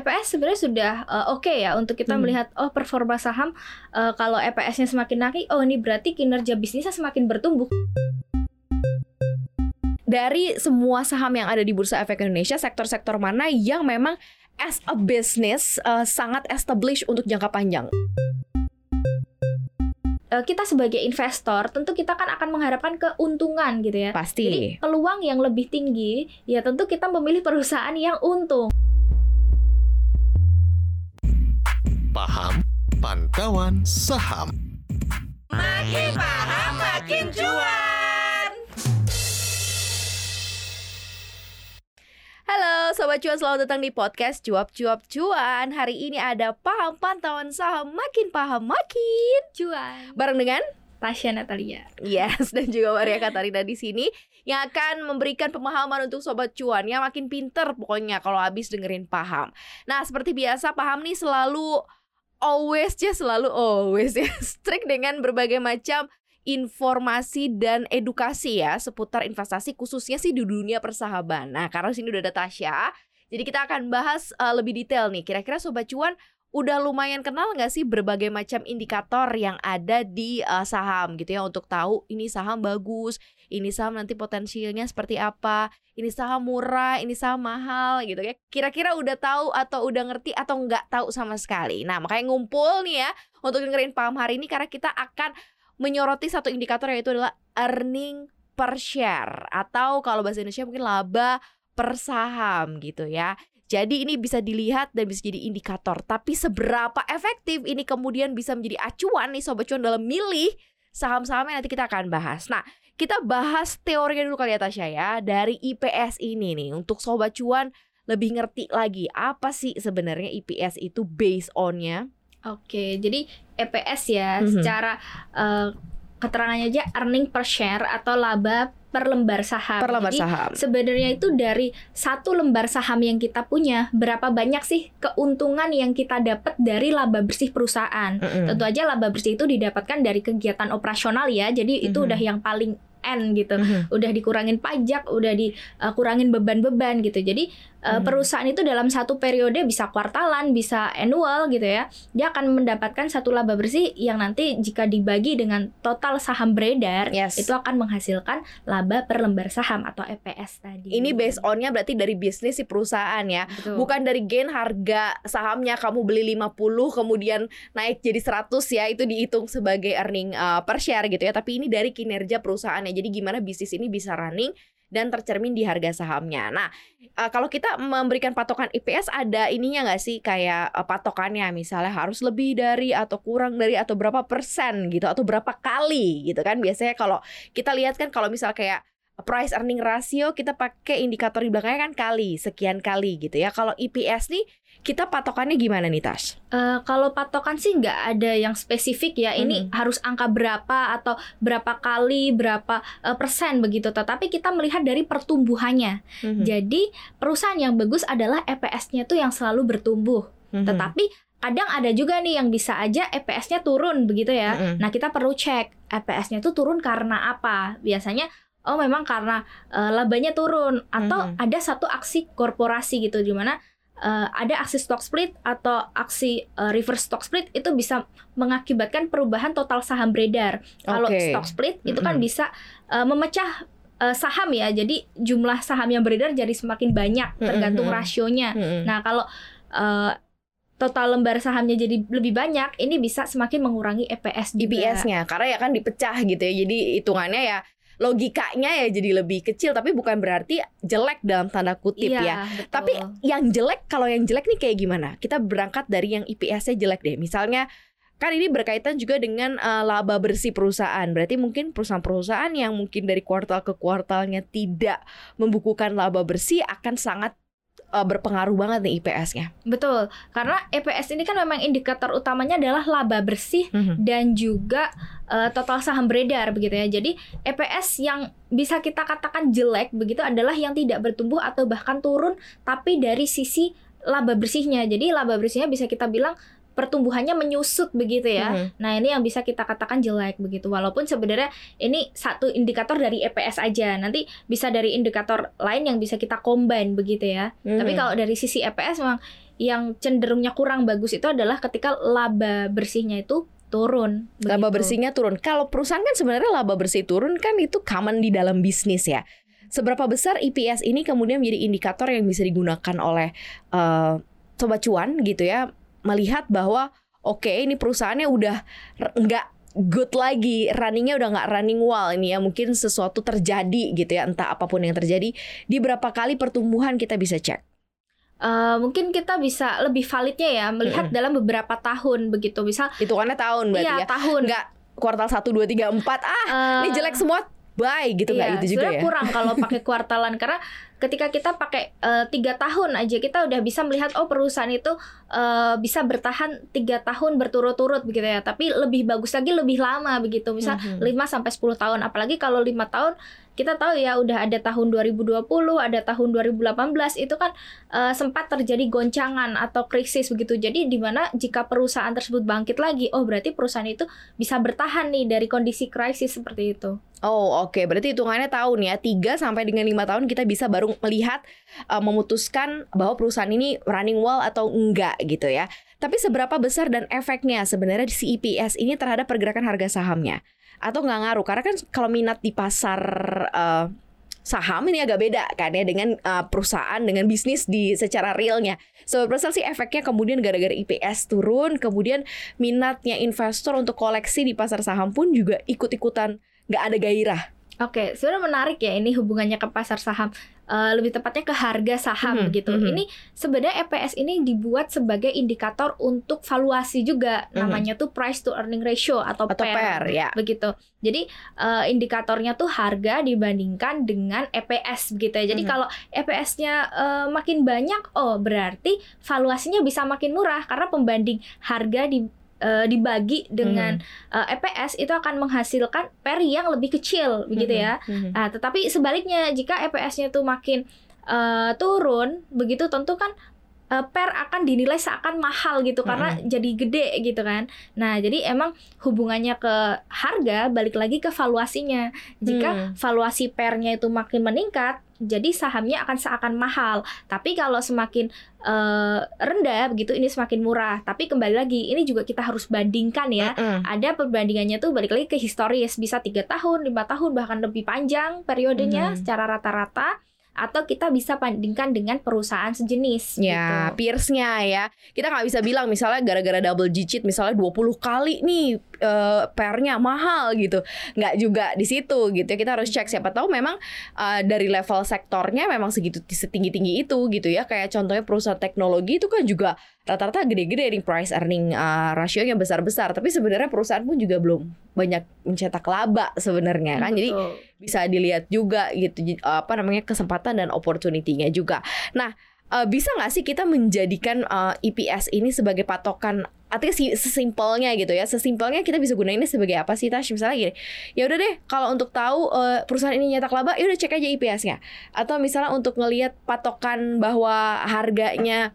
EPS sebenarnya sudah uh, oke okay ya untuk kita hmm. melihat oh performa saham uh, kalau EPS-nya semakin naik, oh ini berarti kinerja bisnisnya semakin bertumbuh. Dari semua saham yang ada di Bursa Efek Indonesia, sektor-sektor mana yang memang as a business uh, sangat established untuk jangka panjang? kita sebagai investor tentu kita kan akan mengharapkan keuntungan gitu ya. Pasti. Jadi peluang yang lebih tinggi ya tentu kita memilih perusahaan yang untung. Paham Pantauan Saham. Makin paham makin cuan. Halo Sobat Cuan, selamat datang di podcast Cuap Cuap Cuan Hari ini ada paham pantauan saham Makin paham makin cuan Bareng dengan Tasya Natalia. Yes, dan juga Maria Katarina di sini yang akan memberikan pemahaman untuk sobat cuan yang makin pinter pokoknya kalau habis dengerin paham. Nah, seperti biasa paham nih selalu always ya selalu always ya strict dengan berbagai macam informasi dan edukasi ya seputar investasi khususnya sih di dunia persahaban. Nah, karena sini udah ada Tasya, jadi kita akan bahas uh, lebih detail nih. Kira-kira sobat cuan udah lumayan kenal nggak sih berbagai macam indikator yang ada di uh, saham gitu ya untuk tahu ini saham bagus, ini saham nanti potensialnya seperti apa, ini saham murah, ini saham mahal gitu ya. Kira-kira udah tahu atau udah ngerti atau nggak tahu sama sekali. Nah, makanya ngumpul nih ya untuk dengerin paham hari ini karena kita akan menyoroti satu indikator yaitu adalah earning per share atau kalau bahasa Indonesia mungkin laba per saham gitu ya. Jadi ini bisa dilihat dan bisa jadi indikator. Tapi seberapa efektif ini kemudian bisa menjadi acuan nih sobat cuan dalam milih saham-sahamnya nanti kita akan bahas. Nah, kita bahas teorinya dulu kali ya Tasya ya dari IPS ini nih untuk sobat cuan lebih ngerti lagi apa sih sebenarnya IPS itu based on-nya. Oke, jadi EPS ya mm -hmm. secara uh, keterangannya aja earning per share atau laba per lembar saham. Per lembar Jadi, saham. Sebenarnya itu dari satu lembar saham yang kita punya, berapa banyak sih keuntungan yang kita dapat dari laba bersih perusahaan? Mm -hmm. Tentu aja laba bersih itu didapatkan dari kegiatan operasional ya. Jadi itu mm -hmm. udah yang paling N gitu. Mm -hmm. Udah dikurangin pajak, udah dikurangin uh, beban-beban gitu. Jadi uh, hmm. perusahaan itu dalam satu periode bisa kuartalan, bisa annual gitu ya. Dia akan mendapatkan satu laba bersih yang nanti jika dibagi dengan total saham beredar yes. itu akan menghasilkan laba per lembar saham atau EPS tadi. Ini based onnya berarti dari bisnis si perusahaan ya. Betul. Bukan dari gain harga sahamnya kamu beli 50 kemudian naik jadi 100 ya itu dihitung sebagai earning uh, per share gitu ya. Tapi ini dari kinerja perusahaannya. Jadi gimana bisnis ini bisa running dan tercermin di harga sahamnya. Nah, uh, kalau kita memberikan patokan IPS ada ininya nggak sih kayak uh, patokannya misalnya harus lebih dari atau kurang dari atau berapa persen gitu atau berapa kali gitu kan biasanya kalau kita lihat kan kalau misal kayak price earning ratio kita pakai indikator di belakangnya kan kali sekian kali gitu ya kalau EPS nih kita patokannya gimana nih Tas? Uh, kalau patokan sih nggak ada yang spesifik ya. Ini hmm. harus angka berapa atau berapa kali berapa uh, persen begitu. Tetapi kita melihat dari pertumbuhannya. Hmm. Jadi perusahaan yang bagus adalah EPS-nya tuh yang selalu bertumbuh. Hmm. Tetapi kadang ada juga nih yang bisa aja EPS-nya turun begitu ya. Hmm. Nah kita perlu cek EPS-nya tuh turun karena apa. Biasanya oh memang karena uh, labanya turun atau hmm. ada satu aksi korporasi gitu di mana uh, ada aksi stock split atau aksi uh, reverse stock split itu bisa mengakibatkan perubahan total saham beredar. Okay. Kalau stock split mm -hmm. itu kan bisa uh, memecah uh, saham ya. Jadi jumlah saham yang beredar jadi semakin banyak tergantung mm -hmm. rasionya. Mm -hmm. Nah, kalau uh, total lembar sahamnya jadi lebih banyak, ini bisa semakin mengurangi EPS juga. EPS-nya karena ya kan dipecah gitu ya. Jadi hitungannya ya logikanya ya jadi lebih kecil tapi bukan berarti jelek dalam tanda kutip iya, ya. Betul. Tapi yang jelek kalau yang jelek nih kayak gimana? Kita berangkat dari yang IPS-nya jelek deh. Misalnya kan ini berkaitan juga dengan uh, laba bersih perusahaan. Berarti mungkin perusahaan-perusahaan yang mungkin dari kuartal ke kuartalnya tidak membukukan laba bersih akan sangat uh, berpengaruh banget nih IPS-nya. Betul, karena EPS ini kan memang indikator utamanya adalah laba bersih mm -hmm. dan juga uh, total saham beredar begitu ya. Jadi EPS yang bisa kita katakan jelek begitu adalah yang tidak bertumbuh atau bahkan turun tapi dari sisi laba bersihnya. Jadi laba bersihnya bisa kita bilang pertumbuhannya menyusut begitu ya. Mm-hmm. Nah, ini yang bisa kita katakan jelek begitu. Walaupun sebenarnya ini satu indikator dari EPS aja. Nanti bisa dari indikator lain yang bisa kita combine begitu ya. Mm-hmm. Tapi kalau dari sisi EPS memang yang cenderungnya kurang bagus itu adalah ketika laba bersihnya itu turun. Laba begitu. bersihnya turun. Kalau perusahaan kan sebenarnya laba bersih turun kan itu common di dalam bisnis ya. Seberapa besar EPS ini kemudian menjadi indikator yang bisa digunakan oleh uh, sobat cuan gitu ya, melihat bahwa oke okay, ini perusahaannya udah nggak good lagi, runningnya udah nggak running well ini ya, mungkin sesuatu terjadi gitu ya, entah apa pun yang terjadi. Di berapa kali pertumbuhan kita bisa cek? Uh, mungkin kita bisa lebih validnya ya melihat mm -hmm. dalam beberapa tahun begitu misal hitungannya tahun berarti iya, ya tahun nggak kuartal 1 2 3 4 ah uh, ini jelek semua bye gitu nggak iya, itu juga ya? kurang kalau pakai kuartalan karena ketika kita pakai eh, tiga tahun aja kita udah bisa melihat oh perusahaan itu uh, bisa bertahan tiga tahun berturut-turut begitu ya. Tapi lebih bagus lagi lebih lama begitu. Misal mm -hmm. 5 sampai 10 tahun. Apalagi kalau lima tahun kita tahu ya udah ada tahun 2020, ada tahun 2018 itu kan uh, sempat terjadi goncangan atau krisis begitu. Jadi di mana jika perusahaan tersebut bangkit lagi, oh berarti perusahaan itu bisa bertahan nih dari kondisi krisis seperti itu. Oh oke, okay. berarti hitungannya tahun ya 3 sampai dengan lima tahun kita bisa baru melihat uh, memutuskan bahwa perusahaan ini running well atau enggak gitu ya. Tapi seberapa besar dan efeknya sebenarnya di CEPS ini terhadap pergerakan harga sahamnya? Atau nggak ngaruh karena kan kalau minat di pasar uh, saham ini agak beda kan ya dengan uh, perusahaan dengan bisnis di secara realnya. So besar sih efeknya kemudian gara-gara IPS turun, kemudian minatnya investor untuk koleksi di pasar saham pun juga ikut-ikutan nggak ada gairah. Oke, sebenarnya menarik ya ini hubungannya ke pasar saham uh, lebih tepatnya ke harga saham mm -hmm. gitu. Mm -hmm. Ini sebenarnya EPS ini dibuat sebagai indikator untuk valuasi juga mm -hmm. namanya tuh price to earning ratio atau, atau PER, PER ya. begitu. Jadi uh, indikatornya tuh harga dibandingkan dengan EPS begitu ya. Jadi mm -hmm. kalau EPS-nya uh, makin banyak, oh berarti valuasinya bisa makin murah karena pembanding harga di uh, dibagi dengan hmm. uh, EPS itu akan menghasilkan peri yang lebih kecil begitu ya. Hmm. Nah, tetapi sebaliknya jika EPS-nya itu makin uh, turun begitu tentu kan uh, per akan dinilai seakan mahal gitu karena hmm. jadi gede gitu kan. Nah, jadi emang hubungannya ke harga balik lagi ke valuasinya. Jika hmm. valuasi pernya itu makin meningkat, jadi sahamnya akan seakan mahal. Tapi kalau semakin uh, rendah begitu ini semakin murah. Tapi kembali lagi ini juga kita harus bandingkan ya. Mm -hmm. Ada perbandingannya tuh balik lagi ke historis bisa tiga tahun, lima tahun bahkan lebih panjang periodenya mm -hmm. secara rata-rata atau kita bisa bandingkan dengan perusahaan sejenis ya gitu. peersnya ya kita nggak bisa bilang misalnya gara-gara double digit misalnya 20 kali nih uh, pernya mahal gitu. Nggak juga di situ gitu. Ya kita harus cek. Siapa tahu memang uh, dari level sektornya memang segitu setinggi tinggi itu gitu ya. Kayak contohnya perusahaan teknologi itu kan juga rata-rata gede-gede nih price earning uh, rasionya besar-besar. Tapi sebenarnya perusahaan pun juga belum banyak mencetak laba sebenarnya kan. Jadi bisa dilihat juga gitu. Apa namanya kesempatan dan opportunity-nya juga. Nah uh, bisa nggak sih kita menjadikan uh, EPS ini sebagai patokan artinya sesimpelnya gitu ya. Sesimpelnya kita bisa gunain ini sebagai apa sih Tash? Misalnya gini ya udah deh kalau untuk tahu uh, perusahaan ini nyetak laba ya udah cek aja EPS-nya atau misalnya untuk ngelihat patokan bahwa harganya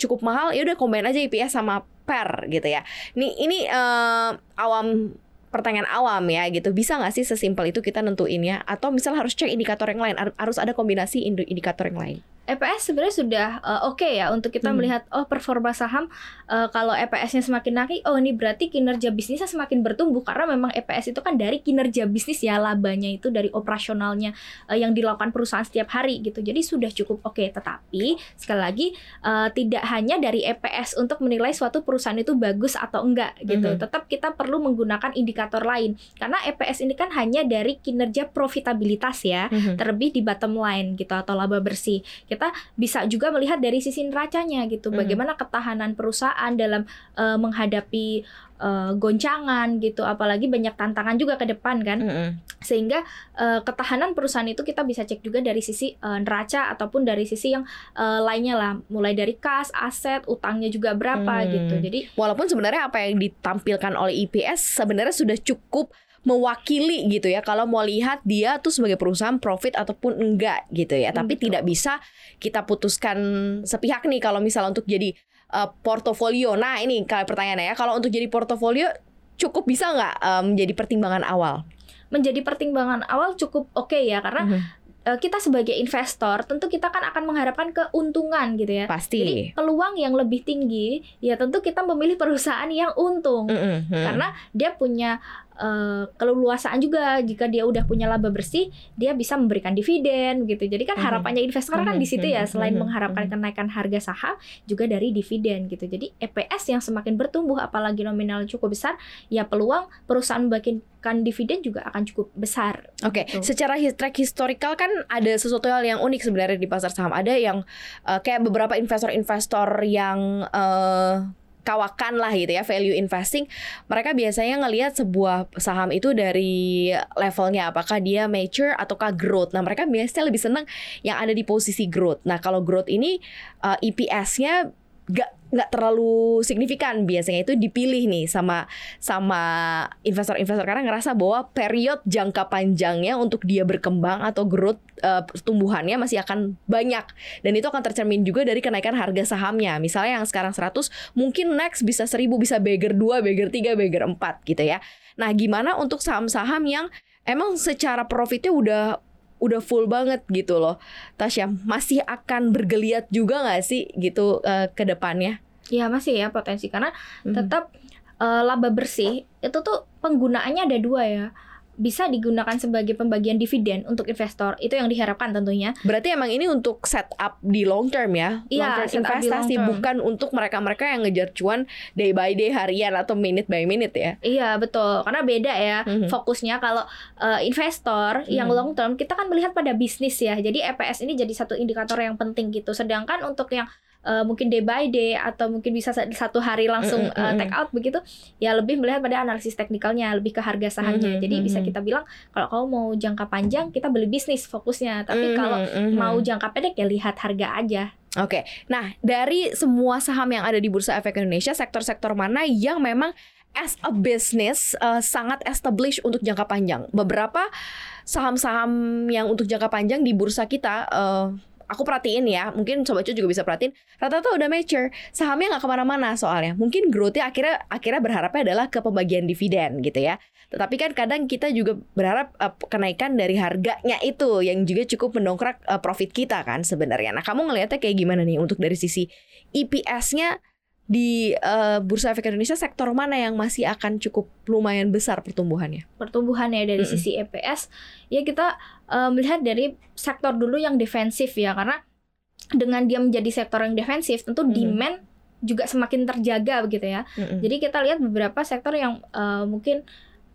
cukup mahal ya udah combine aja IPS sama per gitu ya. Nih ini uh, awam pertanyaan awam ya gitu. Bisa nggak sih sesimpel itu kita nentuin ya atau misalnya harus cek indikator yang lain harus ada kombinasi indikator yang lain EPS sebenarnya sudah uh, oke okay ya untuk kita hmm. melihat oh performa saham uh, kalau EPS-nya semakin naik oh ini berarti kinerja bisnisnya semakin bertumbuh karena memang EPS itu kan dari kinerja bisnis ya labanya itu dari operasionalnya uh, yang dilakukan perusahaan setiap hari gitu jadi sudah cukup oke okay. tetapi sekali lagi uh, tidak hanya dari EPS untuk menilai suatu perusahaan itu bagus atau enggak gitu hmm. tetap kita perlu menggunakan indikator lain karena EPS ini kan hanya dari kinerja profitabilitas ya hmm. terlebih di bottom line gitu atau laba bersih kita bisa juga melihat dari sisi neracanya gitu. Hmm. Bagaimana ketahanan perusahaan dalam uh, menghadapi uh, goncangan gitu, apalagi banyak tantangan juga ke depan kan. -hmm. Sehingga uh, ketahanan perusahaan itu kita bisa cek juga dari sisi uh, neraca ataupun dari sisi yang uh, lainnya lah, mulai dari kas, aset, utangnya juga berapa hmm. gitu. Jadi walaupun sebenarnya apa yang ditampilkan oleh IPS sebenarnya sudah cukup mewakili gitu ya kalau mau lihat dia tuh sebagai perusahaan profit ataupun enggak gitu ya tapi tidak bisa kita putuskan sepihak nih kalau misalnya untuk jadi uh, portofolio nah ini kalau pertanyaannya ya kalau untuk jadi portofolio cukup bisa nggak um, menjadi pertimbangan awal menjadi pertimbangan awal cukup oke okay ya karena mm -hmm. kita sebagai investor tentu kita kan akan mengharapkan keuntungan gitu ya. Pasti. Jadi peluang yang lebih tinggi ya tentu kita memilih perusahaan yang untung. Mm -mm, mm. Karena dia punya uh, keleluasaan juga jika dia udah punya laba bersih dia bisa memberikan dividen gitu jadi kan Mhm. harapannya investor kan di situ ya Mhm, selain mhm, mengharapkan mhm. kenaikan harga saham juga dari dividen gitu jadi EPS yang semakin bertumbuh apalagi nominal cukup besar ya peluang perusahaan membagikan dividen juga akan cukup besar Oke, gitu. secara track historical kan ada sesuatu hal yang unik sebenarnya di pasar saham. Ada yang uh, kayak beberapa investor-investor yang uh, kawakan lah gitu ya value investing mereka biasanya ngelihat sebuah saham itu dari levelnya apakah dia mature ataukah growth. Nah mereka biasanya lebih senang yang ada di posisi growth. Nah kalau growth ini uh, EPS-nya gak nggak terlalu signifikan. Biasanya itu dipilih nih sama sama investor-investor. Karena ngerasa bahwa period jangka panjangnya untuk dia berkembang atau growth uh, pertumbuhannya masih akan banyak. Dan itu akan tercermin juga dari kenaikan harga sahamnya. Misalnya yang sekarang 100 mungkin next bisa 1000 bisa beggar 2 beggar 3 beggar 4 gitu ya. Nah gimana untuk saham-saham yang emang secara profitnya udah udah full banget gitu loh. Tasya masih akan bergeliat juga nggak sih gitu uh, ke depannya? Ya masih ya potensi. Karena Mhm. tetap uh, laba bersih itu tuh penggunaannya ada dua ya bisa digunakan sebagai pembagian dividen untuk investor itu yang diharapkan tentunya Berarti emang ini untuk setup di long term ya, Iya, long term investasi long term. bukan untuk mereka-mereka yang ngejar cuan day by day harian atau minute by minute ya. Iya betul, karena beda ya Mhm. fokusnya kalau uh, investor yang Mhm. long term kita kan melihat pada bisnis ya. Jadi EPS ini jadi satu indikator yang penting gitu. Sedangkan untuk yang uh, mungkin day by day atau mungkin bisa sa- satu hari langsung uh, take out begitu, ya lebih melihat pada analisis teknikalnya, lebih ke harga sahamnya. Jadi bisa kita bilang kalau kamu mau jangka panjang kita beli bisnis fokusnya, tapi kalau Mhm, mhm. mau jangka pendek ya lihat harga aja. Oke, nah dari semua saham yang ada di Bursa Efek Indonesia, sektor-sektor mana yang memang as a business uh, sangat established untuk jangka panjang? Beberapa saham-saham yang untuk jangka panjang di bursa kita, uh, aku perhatiin ya, mungkin sobat cuy juga bisa perhatiin, rata-rata udah mature, sahamnya nggak ke mana-mana soalnya. Mungkin growth-nya akhirnya akhirnya berharapnya adalah ke pembagian dividen gitu ya. Tetapi kan kadang kita juga berharap uh, kenaikan dari harganya itu yang juga cukup mendongkrak uh, profit kita kan sebenarnya. Nah, kamu ngelihatnya kayak gimana nih untuk dari sisi EPS-nya di uh, Bursa Efek Indonesia sektor mana yang masih akan cukup lumayan besar pertumbuhannya? pertumbuhannya dari Mm-mm. sisi EPS ya kita eh, melihat dari sektor dulu yang defensif ya karena dengan dia menjadi sektor yang defensif tentu Mhm. demand juga semakin terjaga begitu ya Mm-mm. jadi kita lihat beberapa sektor yang eh, mungkin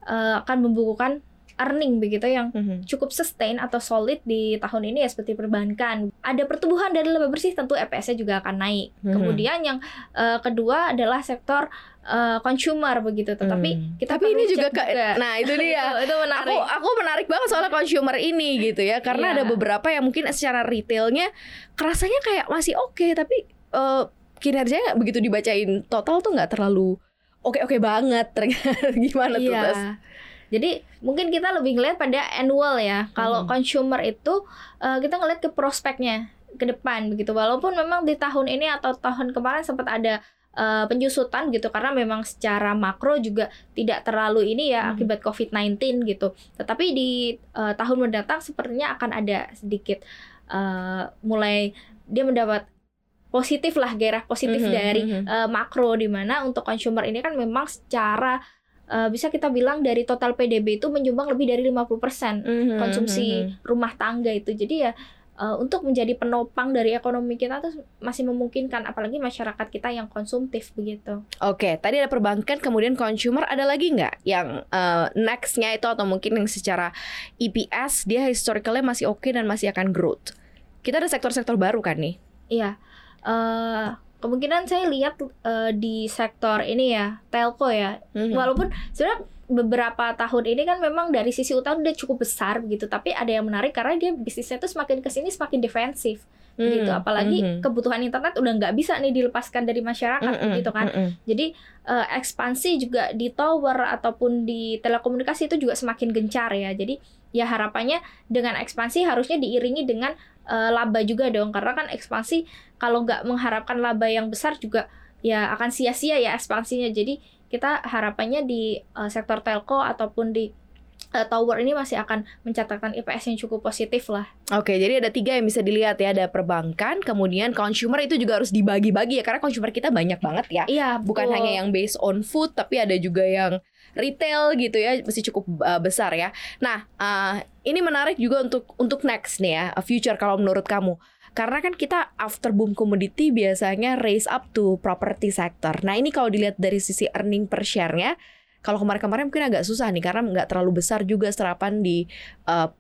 eh, akan membukukan earning begitu yang Mhm. cukup sustain atau solid di tahun ini ya seperti perbankan. Ada pertumbuhan dari laba bersih tentu EPS-nya juga akan naik. Mhm. Kemudian yang eh, kedua adalah sektor eh, consumer begitu. Tetapi Hmm. kita Tapi ini juga, Kak, nah itu dia. itu, itu menarik. Aku aku menarik banget soal consumer ini gitu ya karena Iya. ada beberapa yang mungkin secara retailnya kerasanya kayak masih oke tapi eh, kinerjanya begitu dibacain total tuh nggak terlalu oke oke banget ternyata gimana tuh Iya. Tas? Jadi mungkin kita lebih ngeliat pada annual ya. Kalau Mhm. consumer itu eh, kita ngeliat ke prospeknya ke depan begitu. Walaupun memang di tahun ini atau tahun kemarin sempat ada eh, penyusutan gitu karena memang secara makro juga tidak terlalu ini ya Mhm. akibat COVID-19 gitu. Tetapi di eh, tahun mendatang sepertinya akan ada sedikit eh, mulai dia mendapat positif lah gairah positif Mhm, dari mhm. eh, makro di mana untuk consumer ini kan memang secara eh, bisa kita bilang dari total PDB itu menyumbang lebih dari 50% Mhm, konsumsi mhm. rumah tangga itu. Jadi ya eh, untuk menjadi penopang dari ekonomi kita tuh masih memungkinkan apalagi masyarakat kita yang konsumtif begitu. Oke, tadi ada perbankan, kemudian consumer, ada lagi nggak yang uh, nextnya itu atau mungkin yang secara EPS dia historicalnya masih oke dan masih akan growth. Kita ada sektor-sektor baru kan nih? Iya. eh kemungkinan saya lihat eh, di sektor ini ya telco ya. Mhm. walaupun sebenarnya beberapa tahun ini kan memang dari sisi utang udah cukup besar gitu. Tapi ada yang menarik karena dia bisnisnya tuh semakin ke sini semakin defensif gitu. Mhm, apalagi mhm. kebutuhan internet udah nggak bisa nih dilepaskan dari masyarakat Mhm, gitu kan. mhm. jadi eh, ekspansi juga di tower ataupun di telekomunikasi itu juga semakin gencar ya. Jadi ya harapannya dengan ekspansi harusnya diiringi dengan eh, laba juga dong. Karena kan ekspansi kalau nggak mengharapkan laba yang besar juga ya akan sia-sia ya ekspansinya. Jadi kita harapannya di eh, sektor telco ataupun di uh, tower ini masih akan mencatatkan IPS yang cukup positif lah. Oke, jadi ada tiga yang bisa dilihat ya, ada perbankan, kemudian consumer itu juga harus dibagi-bagi ya, karena consumer kita banyak banget ya. Iya, Bukan betul. hanya yang based on food, tapi ada juga yang retail gitu ya, masih cukup uh, besar ya. Nah, uh, ini menarik juga untuk untuk next nih ya, future kalau menurut kamu. Karena kan kita after boom commodity biasanya raise up to property sector. Nah ini kalau dilihat dari sisi earning per share-nya, kalau kemarin-kemarin mungkin agak susah nih karena nggak terlalu besar juga serapan di uh,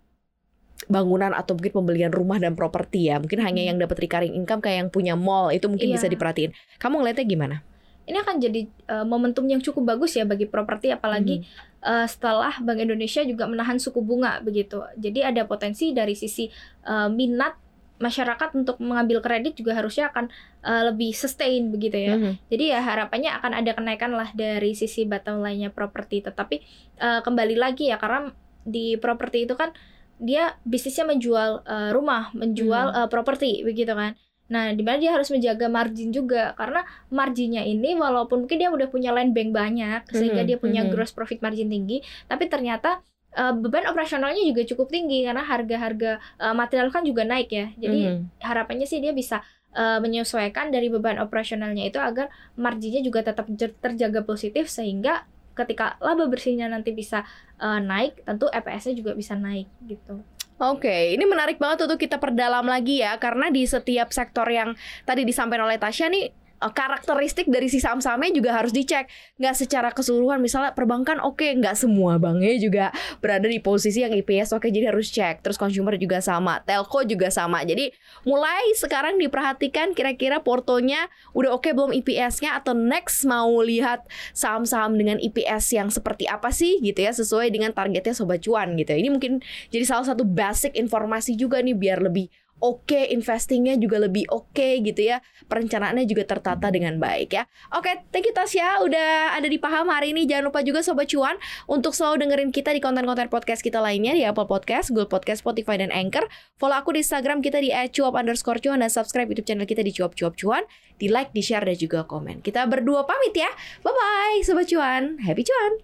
bangunan atau mungkin pembelian rumah dan properti ya. Mungkin hanya Hmm. yang dapat recurring income kayak yang punya mall itu mungkin Iya. bisa diperhatiin. Kamu ngeliatnya gimana? ini akan jadi uh, momentum yang cukup bagus ya bagi properti apalagi uh, setelah Bank Indonesia juga menahan suku bunga begitu. Jadi ada potensi dari sisi uh, minat masyarakat untuk mengambil kredit juga harusnya akan uh, lebih sustain begitu ya. Mhm. Jadi ya harapannya akan ada kenaikan lah dari sisi bottom line-nya properti. Tetapi uh, kembali lagi ya karena di properti itu kan dia bisnisnya menjual uh, rumah, menjual uh, properti begitu kan. Nah, di mana dia harus menjaga margin juga karena marginnya ini walaupun mungkin dia udah punya land bank banyak sehingga Mhm, dia punya mhm. gross profit margin tinggi, tapi ternyata uh, beban operasionalnya juga cukup tinggi karena harga-harga uh, material kan juga naik ya. Jadi Mhm. harapannya sih dia bisa uh, menyesuaikan dari beban operasionalnya itu agar marginnya juga tetap terjaga positif sehingga ketika laba bersihnya nanti bisa uh, naik, tentu EPS-nya juga bisa naik gitu. Oke, ini menarik banget untuk kita perdalam lagi ya karena di setiap sektor yang tadi disampaikan oleh Tasya nih karakteristik dari si saham-sahamnya juga harus dicek. Nggak secara keseluruhan misalnya perbankan oke nggak semua banknya juga berada di posisi yang IPS oke jadi harus cek. Terus consumer juga sama telco juga sama. Jadi mulai sekarang diperhatikan kira-kira portonya udah oke belum IPS-nya atau next mau lihat saham-saham dengan IPS yang seperti apa sih gitu ya sesuai dengan targetnya sobat cuan gitu ya. ini mungkin jadi salah satu basic informasi juga nih biar lebih oke investingnya juga lebih oke gitu ya. Perencanaannya juga tertata dengan baik ya. Oke thank you Tasya udah ada di paham hari ini. Jangan lupa juga sobat cuan untuk selalu dengerin kita di konten-konten podcast kita lainnya di Apple Podcast, Google Podcast, Spotify dan Anchor. Follow aku di Instagram kita di @cuap underscore cuan dan subscribe YouTube channel kita di cuap cuap cuan di like, di share dan juga komen. Kita berdua pamit ya. Bye bye sobat cuan. Happy cuan